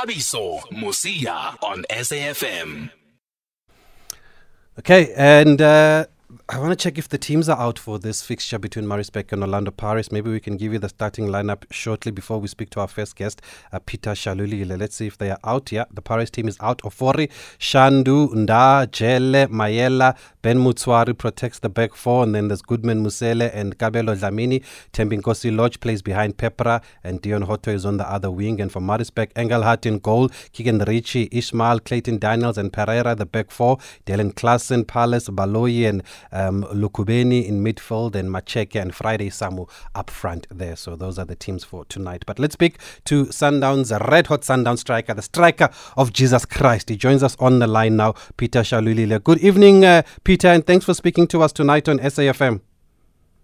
Thabiso Musia on SAFM. Okay, and uh, I want to check if the teams are out for this fixture between Maritzburg and Orlando Pirates. Maybe we can give you the starting lineup shortly before we speak to our first guest, uh, Peter Shalulile. Let's see if they are out. Yeah, the Pirates team is out. Ofori, Shandu, Nda, Jele, Mayela, Ben Motshwari protects the back four, and then there's Goodman Mosele and Kabelo Dlamini. Thembinkosi Lorch plays behind Peprah, and Deon Hotto is on the other wing. And for Maritzburg, Engelhardt in goal, Keegan Ritchie, Ishmael, Clayton Daniels, and Pereira, the back four. Dylan Klassen, Palace, Baloyi, and um, Lukubeni in midfield, and Macheke and Friday Samu up front there. So those are the teams for tonight. But let's speak to Sundowns, red hot Sundown striker, the striker of Jesus Christ. He joins us on the line now, Peter Shalulile. Good evening, uh, Peter, and thanks for speaking to us tonight on SAFM.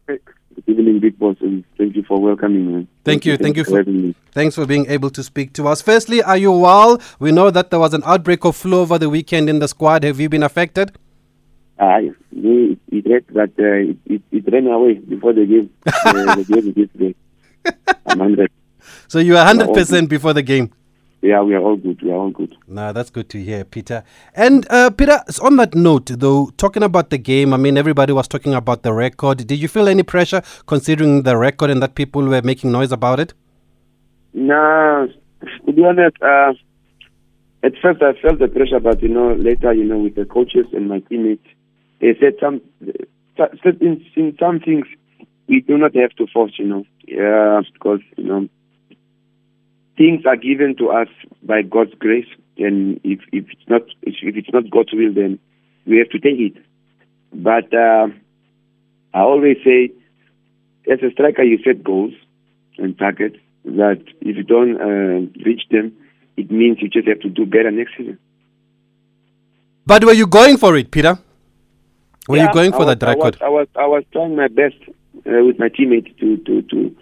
Good evening, Big Boss, and thank you for welcoming me. Thank you, thank you for for having me. thanks for being able to speak to us. Firstly, are you well? We know that there was an outbreak of flu over the weekend in the squad. Have you been affected? I, it, it, read that uh, it, it, it ran away before the game. uh, the game yesterday. I'm 100. So you are hundred percent before the game. Yeah, we are all good. We are all good. Nah, that's good to hear, Peter. And uh, Peter, on that note, though, talking about the game, I mean, everybody was talking about the record. Did you feel any pressure considering the record and that people were making noise about it? Nah, to be honest, uh, at first I felt the pressure, but you know, later, you know, with the coaches and my teammates, they said some, in, in some things we do not have to force, you know, because you know, things are given to us by God's grace, and if if it's not if it's not God's will, then we have to take it. But uh, I always say, as a striker, you set goals and targets that if you don't uh, reach them, it means you just have to do better next season. But were you going for it, Peter? Were you going for was, that record? I was, I was, I was trying my best uh, with my teammates to to to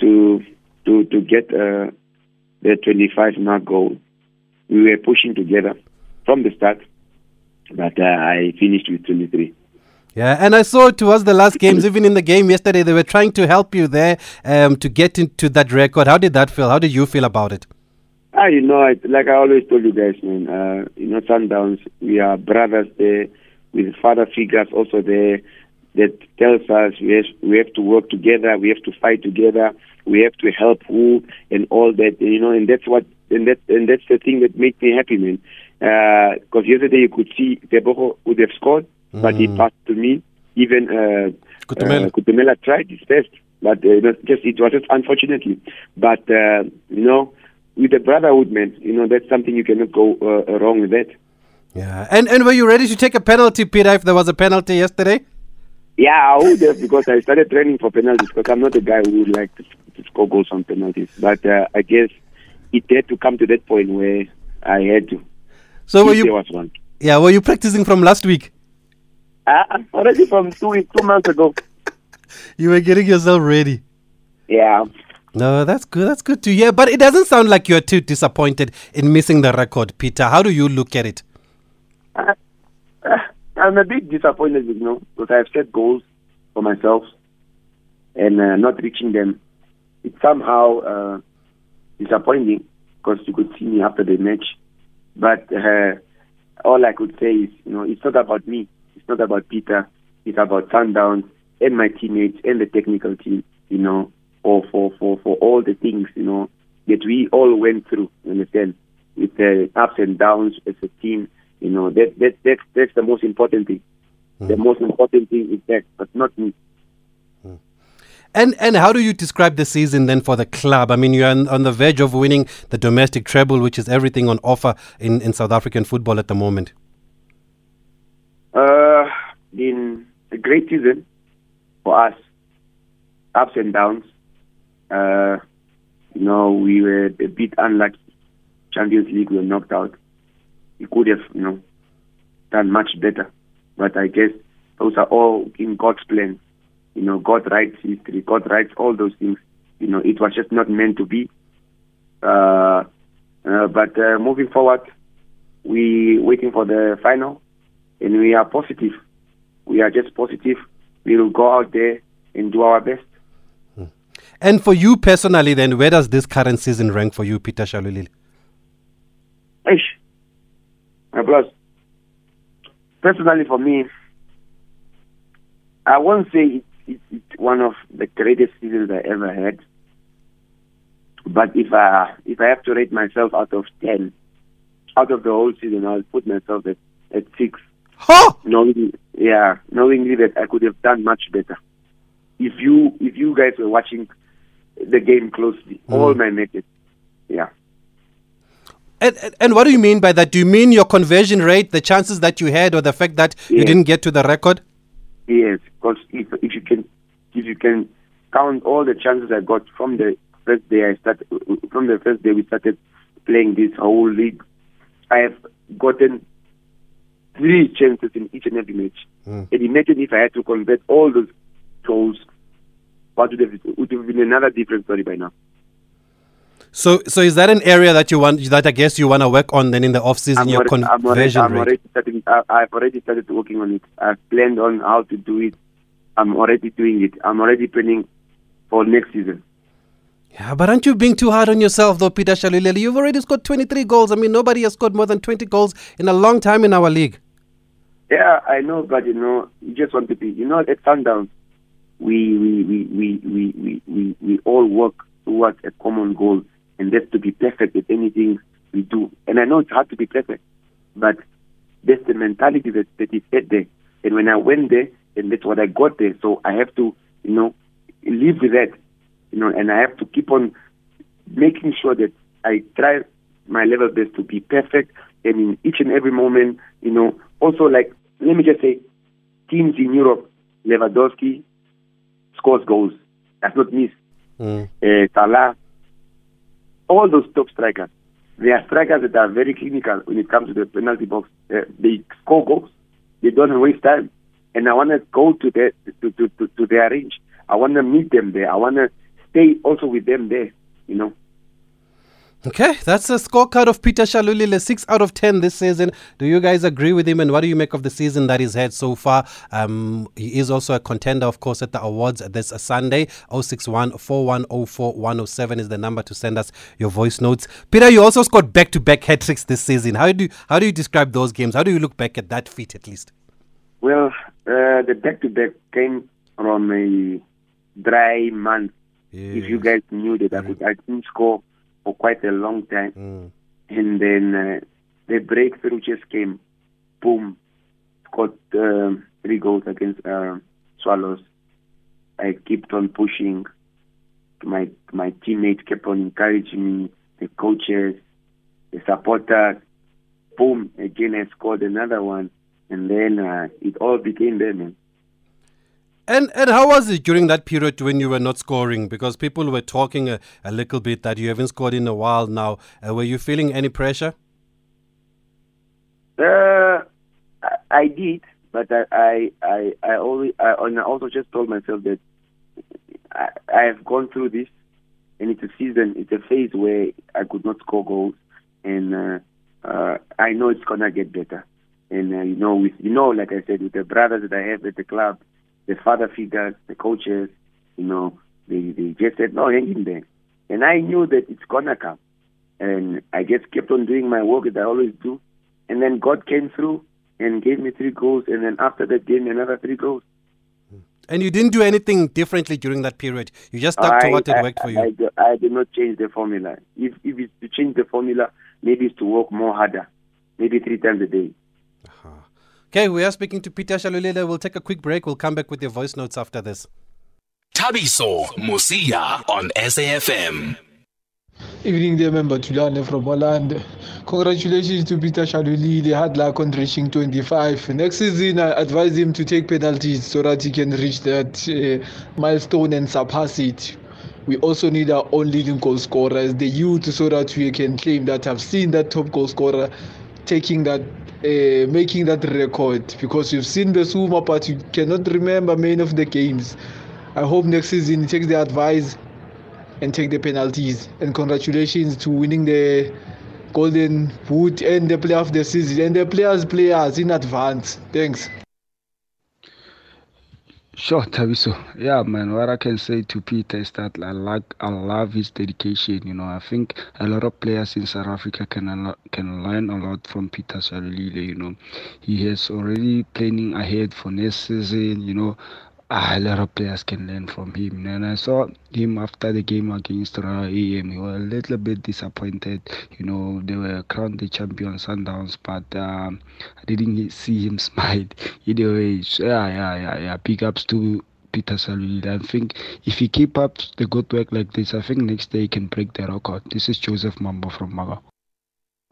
to to to get uh, the 25 mark goal. We were pushing together from the start, but uh, I finished with 23. Yeah, and I saw towards the last games, even in the game yesterday, they were trying to help you there um, to get into that record. How did that feel? How did you feel about it? Ah, you know, I, like I always told you guys, man. Uh, you know, Sundowns, we are brothers there, with father figures also there that tells us we have, we have to work together, we have to fight together, we have to help who and all that. You know, and that's what and that and that's the thing that makes me happy, man. Because yesterday you could see Teboho would have scored, but he passed to me. Even uh, Kutumela. uh, Kutumela tried his best, but uh, just it was just unfortunately. But uh, you know, with the brotherhood, man, you know that's something you cannot go uh, wrong with that. Yeah, and and were you ready to take a penalty, Peter, if there was a penalty yesterday? Yeah, I would have because I started training for penalties because I'm not a guy who would like to, to score goals on penalties. But uh, I guess it had to come to that point where I had to. So were you? Yeah, were you practicing from last week? Uh, already from two weeks, two months ago. You were getting yourself ready. Yeah. No, that's good. That's good to hear. But it doesn't sound like you're too disappointed in missing the record, Peter. How do you look at it? Uh, uh, I'm a bit disappointed, you know, because I've set goals for myself and uh, not reaching them. It's somehow uh, disappointing because you could see me after the match. But uh, all I could say is, you know, it's not about me. It's not about Peter. It's about Sundowns and my teammates and the technical team, you know, for, for, for, for all the things, you know, that we all went through, you understand, with the ups and downs as a team. You know, that, that, that's, that's the most important thing. The most important thing is that, but not me. And and how do you describe the season then for the club? I mean, you're on, on the verge of winning the domestic treble, which is everything on offer in, in South African football at the moment. Uh, been a great season for us. Ups and downs. Uh, you know, we were a bit unlucky. Champions League we were knocked out. We could have, you know, done much better. But I guess those are all in God's plan. You know, God writes history. God writes all those things. You know, it was just not meant to be. Uh, uh, but uh, moving forward, we waiting for the final, and we are positive. We are just positive. We will go out there and do our best. And for you personally, then, where does this current season rank for you, Peter Shalulile? Ish. My boss. Personally, for me, I won't say it's, it's, it's one of the greatest seasons I ever had. But if I if I have to rate myself out of ten, out of the whole season, I'll put myself at, at six. Huh? Knowing, yeah, knowingly that I could have done much better. If you if you guys were watching the game closely, all mm. my matches, yeah. And, and- what do you mean by that? Do you mean your conversion rate, the chances that you had, or the fact that you didn't get to the record? Yes, because if if you can if you can count all the chances I got from the first day I started from the first day we started playing this whole league, I have gotten three chances in each and every match. Hmm. And imagine if I had to convert all those goals, what would have it would have been another different story by now. So, so is that an area that you want that I guess you want to work on then in the off season? Your already, I'm already, conversion I'm already starting, I've already started working on it. I've planned on how to do it. I'm already doing it. I'm already planning for next season. Yeah, but aren't you being too hard on yourself though, Peter Shalulile? You've already scored 23 goals. I mean, nobody has scored more than 20 goals in a long time in our league. Yeah, I know, but you know, you just want to be. You know, at Sundowns, we we we we we we, we, we all work towards a common goal, and that's to be perfect at anything we do. And I know it's hard to be perfect, but that's the mentality that that is set there. And when I went there, and that's what I got there. So I have to, you know, live with that, you know, and I have to keep on making sure that I try my level best to be perfect and in each and every moment, you know, also like, let me just say, teams in Europe, Lewandowski scores goals, does not miss. Mm. Uh, Salah, all those top strikers, they are strikers that are very clinical when it comes to the penalty box. Uh, they score goals, they don't waste time. And I want to go to, their to, to, to, to their range. I want to meet them there. I want to stay also with them there, you know. Okay, that's a scorecard of Peter Shalulile, 6 out of 10 this season. Do you guys agree with him and what do you make of the season that he's had so far? Um, he is also a contender, of course, at the awards this Sunday. 061 4104 107 is the number to send us your voice notes. Peter, you also scored back to back hat tricks this season. How do, you, how do you describe those games? How do you look back at that feat at least? Well, uh, the back-to-back came from a dry month. If you guys knew that I could, I didn't score for quite a long time, Mm. and then uh, the breakthrough just came. Boom, scored um, three goals against uh, Swallows. I kept on pushing. My my teammates kept on encouraging me. The coaches, the supporters. Boom! Again, I scored another one, and then uh, it all became there, man. And and how was it during that period when you were not scoring? Because people were talking a, a little bit that you haven't scored in a while now. Uh, were you feeling any pressure? Uh, I, did, but I, I, I, I always, I, and I also just told myself that I, I have gone through this, and it's a season, it's a phase where I could not score goals, and uh, uh, I know it's gonna get better. And uh, you know, with you know, like I said, with the brothers that I have at the club, the father figures, the coaches, you know, they they just said, no, hang in there, and I knew that it's gonna come, and I just kept on doing my work that I always do, and then God came through and gave me three goals, and then after that gave me another three goals. Hmm. And you didn't do anything differently during that period. You just stuck to what had worked for I, you. do- I did not change the formula. If if it's to change the formula, maybe it's to work more harder, maybe three times a day. Okay, we are speaking to Peter Shalulile. We'll take a quick break. We'll come back with your voice notes after this. Tabiso Musia on SAFM. Evening there, member Tulane from Holland. Congratulations to Peter Shaluli. They had luck on reaching 25. Next season, I advise him to take penalties so that he can reach that uh, milestone and surpass it. We also need our own leading goal scorer as the youth so that we can claim that I've seen that top goal scorer taking that, uh, making that record because you've seen the Suma, but you cannot remember many of the games. I hope next season he takes the advice and take the penalties. And congratulations to winning the Golden Boot and the player of the season and the players players in advance. Thanks. Sure, Tabiso. Yeah, man. What I can say to Peter is that I like, I love his dedication. You know, I think a lot of players in South Africa can can learn a lot from Peter Shalulile. You know, he has already planning ahead for next season. You know, a lot of players can learn from him. And I saw him after the game against Royal AM. He was a little bit disappointed. You know, they were crowned the champion Sundowns, but um, I didn't see him smile. Either way, yeah, yeah, yeah, yeah. Big ups to Peter Saluli. I think if he keep up the good work like this, I think next day he can break the record. This is Joseph Mambo from Maga.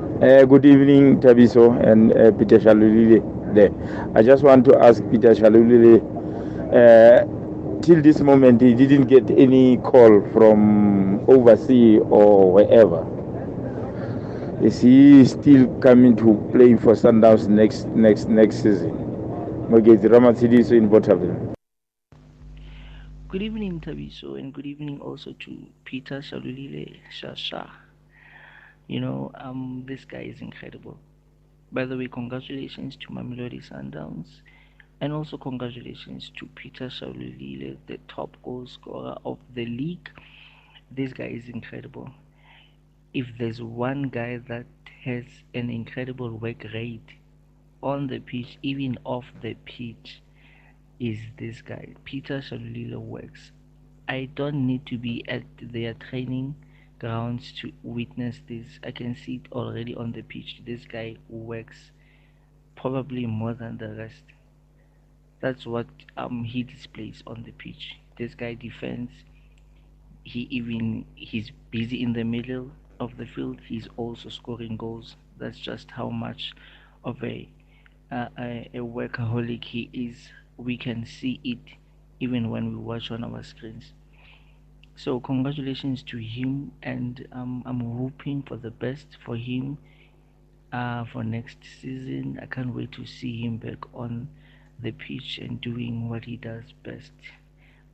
Uh, good evening, Tabiso and uh, Peter Shalulile. There, I just want to ask Peter Shalulile till this moment he didn't get any call from overseas or wherever. Is he still coming to play for Sundowns next next next season? Mogezi Ramatsidiso in Bothaville. Good evening, Tabiso, and good evening also to Peter Shalulile Shasha. You know, um, this guy is incredible. By the way, congratulations to Mamelodi Sundowns and also congratulations to Peter Shalulile, the top goal scorer of the league. This guy is incredible. If there's one guy that has an incredible work rate on the pitch, even off the pitch, is this guy. Peter Shalulile works. I don't need to be at their training grounds to witness this. I can see it already on the pitch. This guy works probably more than the rest. That's what um he displays on the pitch. This guy defends. He even he's busy in the middle of the field. He's also scoring goals. That's just how much of a uh, a, a workaholic he is. We can see it even when we watch on our screens. So congratulations to him, and um, I'm hoping for the best for him uh, for next season. I can't wait to see him back on the pitch and doing what he does best.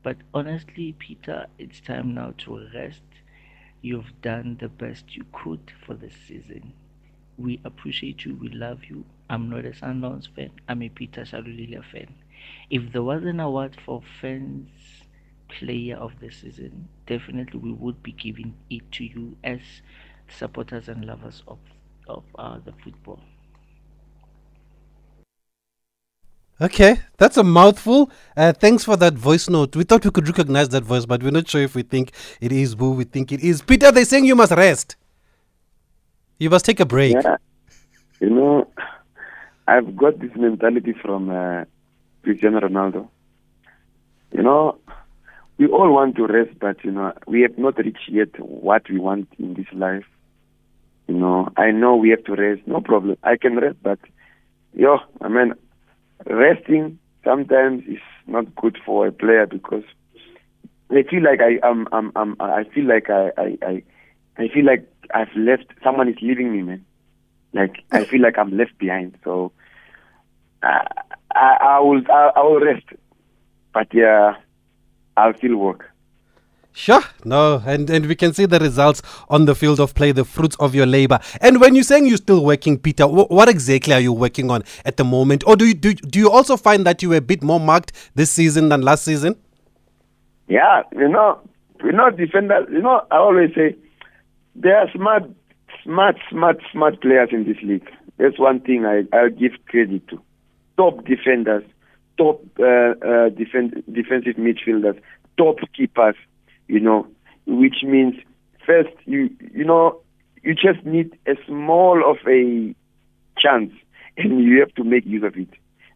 But honestly, Peter, it's time now to rest. You've done the best you could for the season. We appreciate you. We love you. I'm not a Sundowns fan. I'm a Peter Shalulile fan. If there was an award for fans player of the season, definitely we would be giving it to you as supporters and lovers of of uh, the football. Okay, that's a mouthful. Uh, thanks for that voice note. We thought we could recognize that voice, but we're not sure if we think it is who we think it is. Peter, they're saying you must rest. You must take a break. Yeah. You know, I've got this mentality from uh, Cristiano Ronaldo. You know, we all want to rest, but you know, we have not reached yet what we want in this life. You know, I know we have to rest, no problem. I can rest, but yo, I mean, resting sometimes is not good for a player because I feel like I I'm, I'm, I feel like I, I I I feel like I've left someone is leaving me man. Like I feel like I'm left behind. So I I, I will I, I will rest. But yeah I'll still work Sure, no, and, and we can see the results on the field of play, the fruits of your labor. And when you're saying you're still working, Peter, wh- what exactly are you working on at the moment? Or do you, do, do you also find that you were a bit more marked this season than last season? Yeah, you know, you know, defenders, you know, I always say there are smart, smart, smart, smart players in this league. That's one thing I, I'll give credit to. Top defenders, top uh, uh, defend, defensive midfielders, top keepers you know, which means first you you know you just need a small of a chance and you have to make use of it.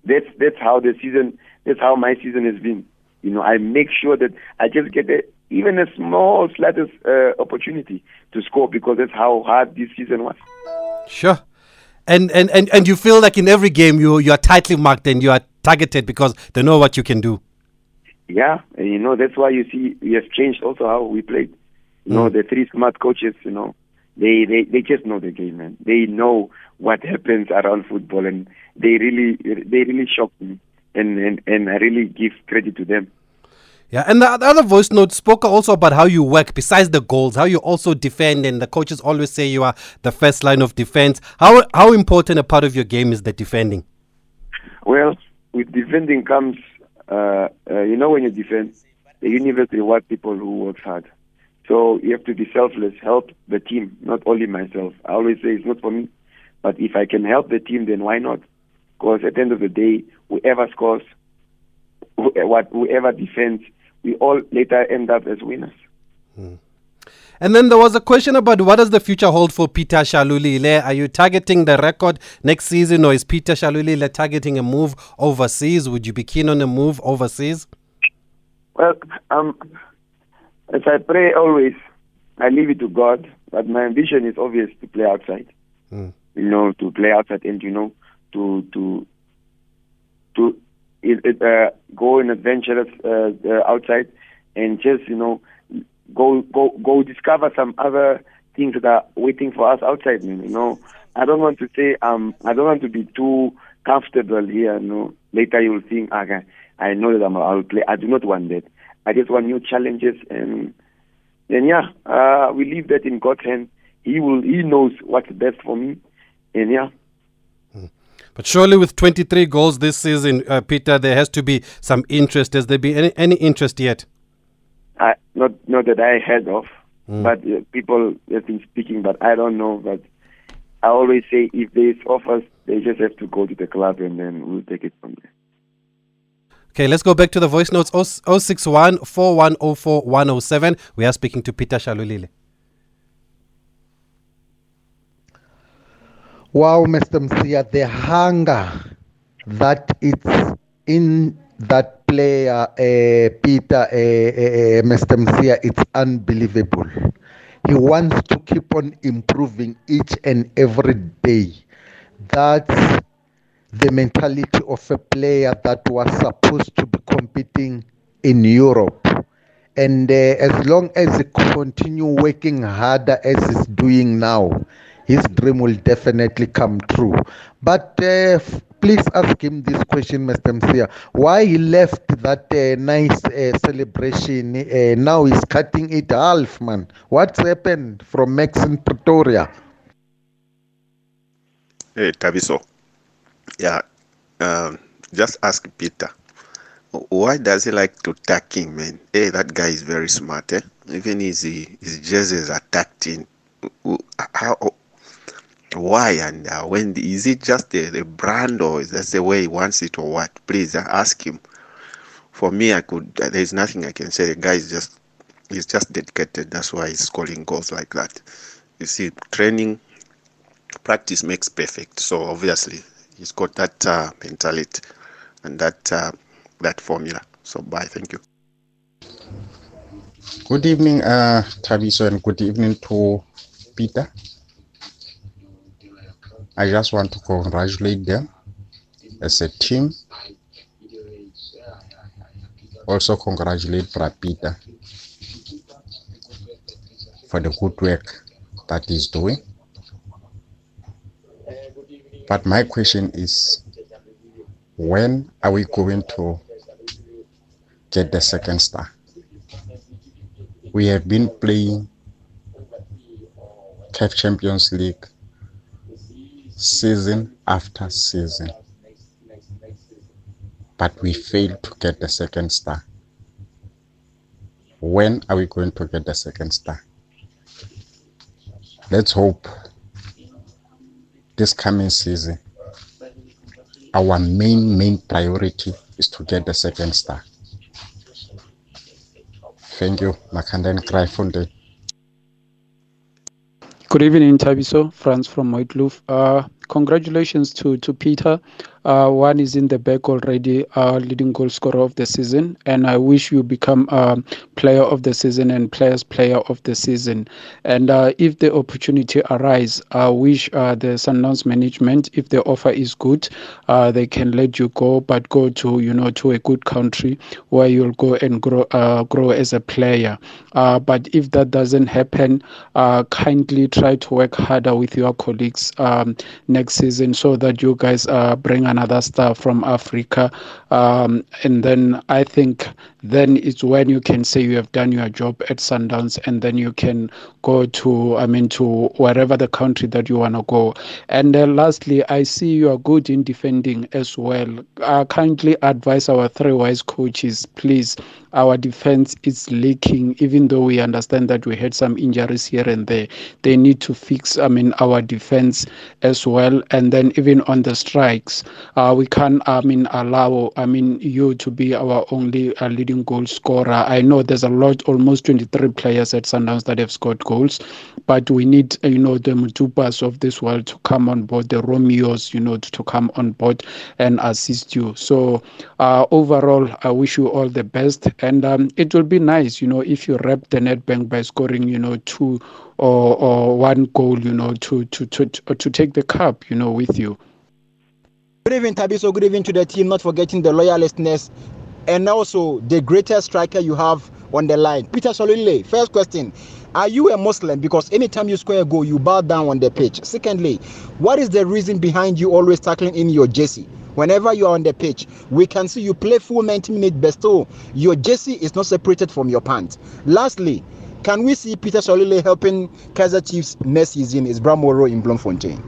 That's that's how the season that's how my season has been. You know, I make sure that I just get a, even a small slightest uh, opportunity to score because that's how hard this season was. Sure. And, and, and, and you feel like in every game you you are tightly marked and you are targeted because they know what you can do. Yeah, and you know that's why you see we have changed also how we played. You mm. know, the three smart coaches, you know, they, they they just know the game, man. They know what happens around football, and they really they really shock me, and and and I really give credit to them. Yeah, and the, the other voice note spoke also about how you work besides the goals, how you also defend, and the coaches always say you are the first line of defense. How how important a part of your game is the defending? Well, with defending comes uh, uh, you know, when you defend, the universe rewards people who work hard. So you have to be selfless, help the team, not only myself. I always say it's not for me, but if I can help the team, then why not? Because at the end of the day, whoever scores, what whoever defends, we all later end up as winners. Hmm. And then there was a question about what does the future hold for Peter Shalulile? Are you targeting the record next season, or is Peter Shalulile targeting a move overseas? Would you be keen on a move overseas? Well, um, as I pray always, I leave it to God. But my ambition is obvious to play outside. Mm. You know, to play outside, and you know, to to to uh, go in adventures uh, uh, outside, and just you know go go go discover some other things that are waiting for us outside. You know, I don't want to say um I don't want to be too comfortable here. You know, later you will think okay, I know that I'm, I'll play. I do not want that. I just want new challenges and then yeah, uh, we leave that in God's hand. He will. He knows what's best for me, and yeah. Hmm. But surely, with 23 goals this season, uh, Peter, there has to be some interest. Has there been any, any interest yet? I, not not that I heard of, mm. but uh, people have been speaking, but I don't know. But I always say if there's offers, they just have to go to the club and then we'll take it from there. Okay, let's go back to the voice notes 061 4104 107. We are speaking to Peter Shalulile. Wow, Mr. Msia, the hunger that it's in that player, uh, Peter, uh, uh, Mr. Msia, it's unbelievable. He wants to keep on improving each and every day. That's the mentality of a player that was supposed to be competing in Europe. And uh, as long as he continue working harder as he's doing now, his dream will definitely come true. But uh, please ask him this question, Mr. Msia. Why he left that uh, nice uh, celebration? Uh, now he's cutting it half, man. What's happened from Max in Pretoria? Hey, Tabiso. Yeah, um, just ask Peter. Why does he like to him, man? Hey, that guy is very smart, eh? Even his, his jerseys are tacked in. How, why? And uh, when is it just the, the brand or is that the way he wants it or what? Please uh, ask him. For me i could uh, there's nothing i can say. The guy is just he's just dedicated. That's why he's scoring goals like that. You see training practice makes perfect. So obviously he's got that uh, mentality and that uh, that formula. So bye. Thank you. Good evening uh tabiso and good evening to peter I just want to congratulate them as a team. Also congratulate Prapita for the good work that he's doing. But my question is, when are we going to get the second star? We have been playing CAF Champions League season after season. But we failed to get the second star. When are we going to get the second star? Let's hope this coming season, our main, main priority is to get the second star. Thank you, Makanda and Gryfontein. Good evening, Tabiso. Franz from Whiteloop. Uh, congratulations to, to Peter. Uh, one is in the back already, uh, leading goal scorer of the season, and I wish you become uh, player of the season and players player of the season. And uh, if the opportunity arise, I wish uh, the Sundowns management, if the offer is good, uh, they can let you go, but go to you know to a good country where you'll go and grow uh, grow as a player. But if that doesn't happen, kindly try to work harder with your colleagues um, next season so that you guys uh, bring another star from Africa. Um, and then I think then it's when you can say you have done your job at Sundowns, and then you can go to, I mean, to wherever the country that you want to go. And uh, lastly, I see you are good in defending as well. I kindly advise our three wise coaches, please our defense is leaking even though we understand that we had some injuries here and there. They need to fix i mean our defense as well. And then even on the strikes uh, we can't, i mean allow i mean you to be our only uh, leading goal scorer. I know there's a lot almost 23 players at sundowns that have scored goals but we need you know the mutupas of this world to come on board the romeos you know to, to come on board and assist you. So uh, overall i wish you all the best and um, it will be nice, you know, if you wrap the Nedbank by scoring, you know, two or, or one goal, you know, to, to, to, to take the cup, you know, with you. Good evening, Tabiso. Good evening to the team, not forgetting the loyalistness and also the greatest striker you have on the line. Peter Solile, first question. Are you a Muslim? Because anytime you score a goal, you bow down on the pitch. Secondly, what is the reason behind you always tackling in your jersey? Whenever you are on the pitch, we can see you play full 90 minutes, but still your jersey is not separated from your pants. Lastly, can we see Peter Solile helping Kaizer Chiefs next season? Is Bramoro in Bloemfontein?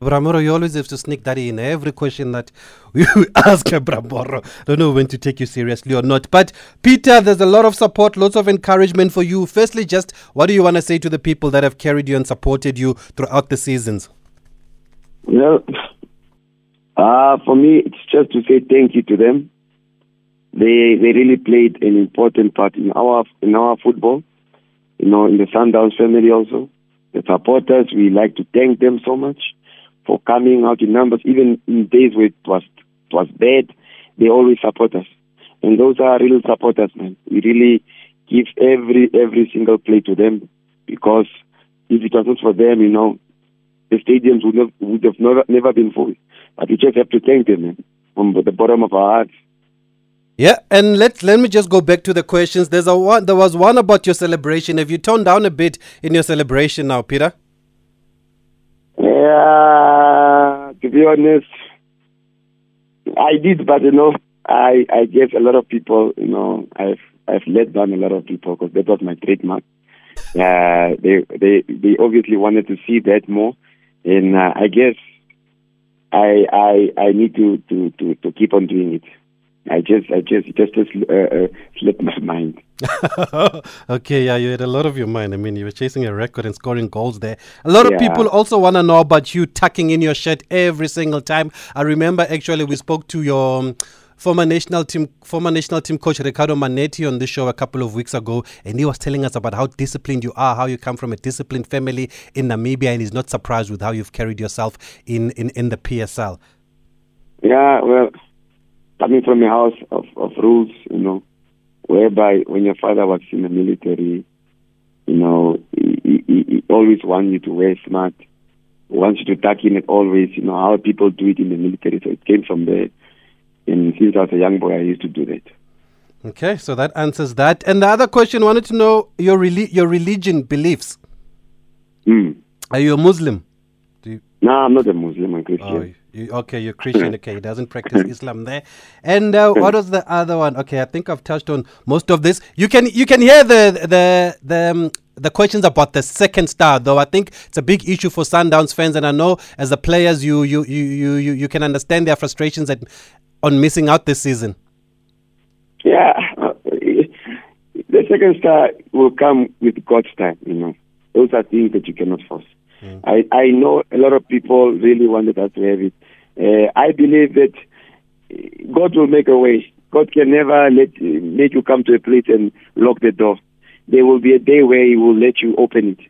Bramoro, you always have to sneak that in every question that we ask Bramoro. Don't know when to take you seriously or not. But Peter, there's a lot of support, lots of encouragement for you. Firstly, just what do you want to say to the people that have carried you and supported you throughout the seasons? Well, uh, for me, it's just to say thank you to them. They they really played an important part in our in our football. You know, in the Sundowns family also. The supporters, we like to thank them so much for coming out in numbers, even in days where it was it was bad. They always support us, and those are real supporters, man. We really give every every single play to them because if it was not for them, you know, the stadiums would, have, would have never, never been full. But we just have to thank them from the bottom of our hearts. Yeah, and let let me just go back to the questions. There's a one. There was one about your celebration. Have you toned down a bit in your celebration now, Peter? Yeah, to be honest, I did, but you know, I I gave a lot of people. You know, I've I've let down a lot of people because that was my trademark. Uh, they they they obviously wanted to see that more, and uh, I guess I I I need to to to to keep on doing it. I just I just just just uh, uh, slipped my mind. okay, yeah, you had a lot of your mind. I mean, you were chasing a record and scoring goals there. A lot of people also want to know about you tucking in your shirt every single time. I remember actually we spoke to your um, former national team former national team coach Ricardo Mannetti on this show a couple of weeks ago, and he was telling us about how disciplined you are, how you come from a disciplined family in Namibia, and he's not surprised with how you've carried yourself in in, in the PSL. Yeah, well, coming from a house of, of rules, you know, whereby when your father was in the military, you know, he, he, he- always wants you to wear smart, wants you to tuck in it always, you know, how people do it in the military. So it came from there. And since I was a young boy, I used to do that. Okay, so that answers that. And the other question wanted to know your reli- your religion beliefs. Mm. Are you a Muslim? No, I'm not a Muslim, I'm Christian. Oh, you, okay, you're Christian. Okay, he doesn't practice Islam there. And uh, what was the other one? Okay, I think I've touched on most of this. You can you can hear the the the. Um, the questions about the second star, though, I think it's a big issue for Sundowns fans, and I know as the players, you you you you you, you can understand their frustrations at, on missing out this season. Yeah, the second star will come with God's time. You know, those are things that you cannot force. I I know a lot of people really wanted us to have it. Uh, I believe that God will make a way. God can never let make you come to a place and lock the door. There will be a day where He will let you open it.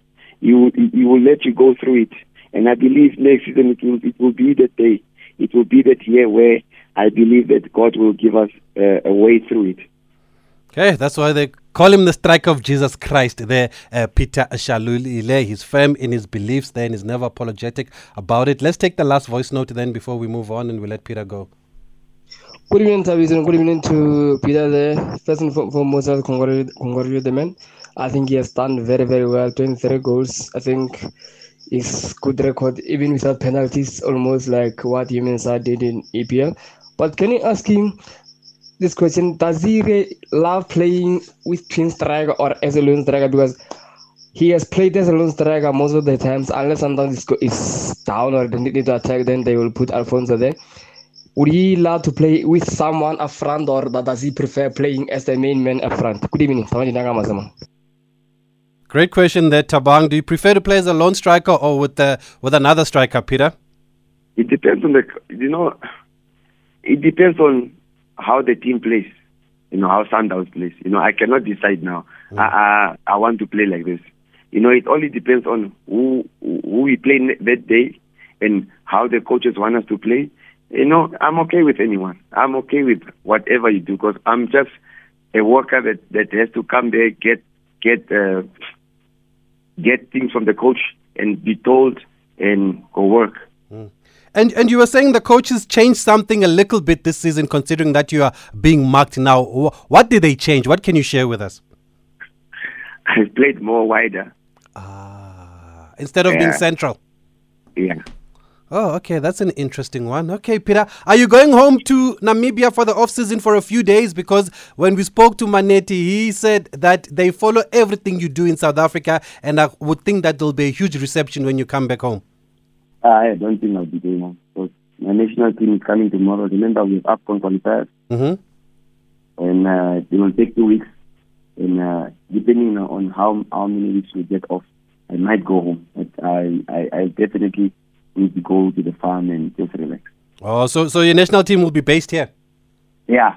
He will, he will let you go through it. And I believe next season it will it will be that day. It will be that year where I believe that God will give us uh, a way through it. Okay, that's why they call him the striker of Jesus Christ. There, uh, Peter Shalulile. He's firm in his beliefs, there, and he's never apologetic about it. Let's take the last voice note then before we move on, and we let Peter go. Good evening, Tavis, and good evening to Peter there. First and foremost, I congratulate, congratulate the man. I think he has done very, very well. 23 goals. I think his good record, even without penalties, almost like what Jimenez did in EPL. But can you ask him this question? Does he re- love playing with twin striker or as a lone striker? Because he has played as a lone striker most of the times, unless sometimes it's, go- down or they need to attack, then they will put Alfonso there. Would he love to play with someone up front or does he prefer playing as the main man up front? Good evening. Tawani Nanga Mazama. Great question there, Tabang. Do you prefer to play as a lone striker or with the with another striker, Peter? It depends on the, you know, it depends on how the team plays. You know how Sundowns plays. You know, I cannot decide now. I, I I want to play like this. You know, it only depends on who who we play that day and how the coaches want us to play. You know, I'm okay with anyone. I'm okay with whatever you do because I'm just a worker that that has to come there get get uh, get things from the coach and be told and go work. And and you were saying the coaches changed something a little bit this season, considering that you are being marked now. What did they change? What can you share with us? I played more wider. Ah, Instead of being central. Yeah. Oh, okay, that's an interesting one. Okay, Peter, are you going home to Namibia for the off season for a few days? Because when we spoke to Mannetti, he said that they follow everything you do in South Africa, and I would think that there'll be a huge reception when you come back home. I don't think I'll be doing. Because my national team is coming tomorrow. Remember, we have AFCON qualifiers. Mm-hmm. And uh, it will take two weeks. And uh, depending on how how many weeks we get off, I might go home. But I, I, I definitely need to go to the farm and just relax. Oh, so so your national team will be based here. Yeah.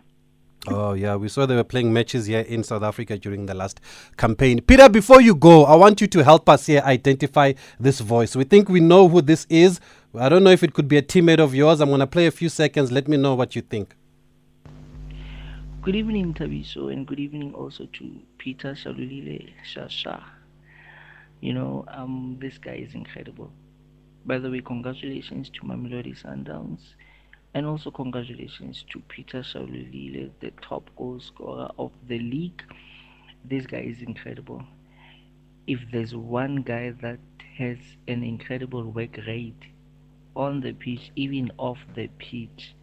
Oh yeah, we saw they were playing matches here in South Africa during the last campaign. Peter, before you go, I want you to help us here identify this voice. We think we know who this is. I don't know if it could be a teammate of yours. I'm gonna play a few seconds. Let me know what you think. Good evening, Tabiso, and good evening also to Peter Shalulile Shasha. You know, um, this guy is incredible. By the way, congratulations to Mamelodi Sundowns, and also congratulations to Peter Shalulile, the top goal scorer of the league. This guy is incredible. If there's one guy that has an incredible work rate on the pitch, even off the pitch,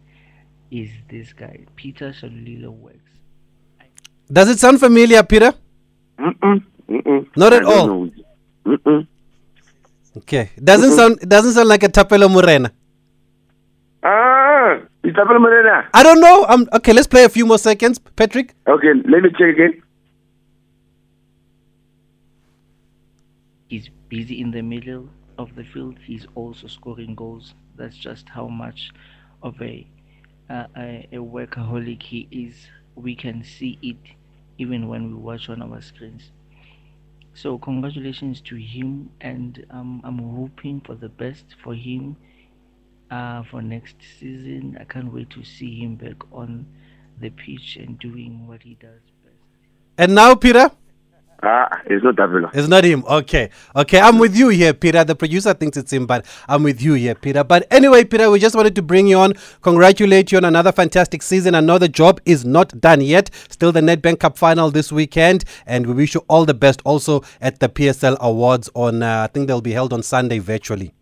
is this guy. Peter Shalulile works. Does it sound familiar, Peter? Mm-mm. Mm-mm. Not at I don't all. know. Mm-mm. Okay. Doesn't sound it doesn't sound like a Thapelo Morena. Ah, it's Thapelo Morena. I don't know. Um okay, let's play a few more seconds, Patrick. Okay, let me check again. He's busy in the middle of the field. He's also scoring goals. That's just how much of a uh, a, a workaholic he is. We can see it even when we watch on our screens. So congratulations to him, and um, I'm hoping for the best for him uh, for next season. I can't wait to see him back on the pitch and doing what he does. Best. And now, Peter? Ah, it's not Thapelo. It's not him. Okay. Okay. I'm with you here, Peter. The producer thinks it's him, but I'm with you here, Peter. But anyway, Peter, we just wanted to bring you on, congratulate you on another fantastic season. I know the job is not done yet. Still the Nedbank Cup final this weekend, and we wish you all the best also at the PSL Awards on, uh, I think they'll be held on Sunday virtually.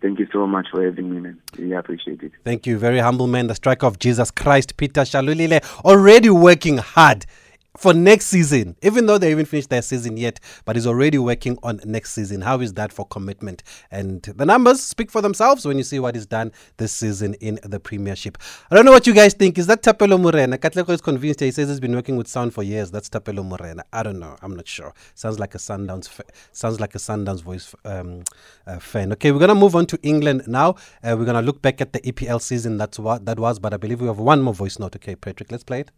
Thank you so much for having me, man. Really appreciate it. Thank you. Very humble man, the striker of Jesus Christ, Peter Shalulile, already working hard for next season, even though they haven't finished their season yet, but he's already working on next season. How is that for commitment? And the numbers speak for themselves when you see what he's done this season in the Premiership. I don't know what you guys think. Is that Thapelo Morena? Katleko is convinced. He says he's been working with sound for years. That's Thapelo Morena. I don't know. I'm not sure. Sounds like a Sundowns. Fa- sounds like a Sundowns voice um, uh, fan. Okay, we're gonna move on to England now. Uh, we're gonna look back at the EPL season. That's what that was. But I believe we have one more voice note. Okay, Patrick, let's play it.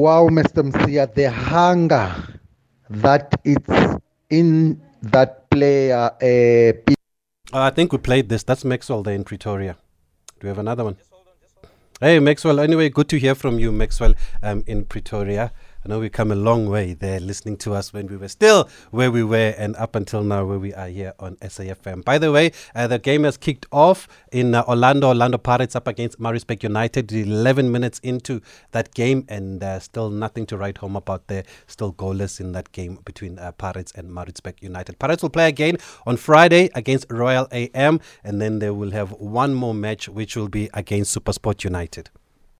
Wow, Mr. Msia, the hunger that it's in that player. Uh, Uh, I think we played this. That's Maxwell there in Pretoria. Do we have another one? Hey, Maxwell. Anyway, good to hear from you, Maxwell, um, in Pretoria. I know we've come a long way there listening to us when we were still where we were and up until now where we are here on SAFM. By the way, uh, the game has kicked off in uh, Orlando. Orlando Pirates up against Maritzburg United. 11 minutes into that game and uh, still nothing to write home about there. Still goalless in that game between uh, Pirates and Maritzburg United. Pirates will play again on Friday against Royal AM and then they will have one more match which will be against Supersport United.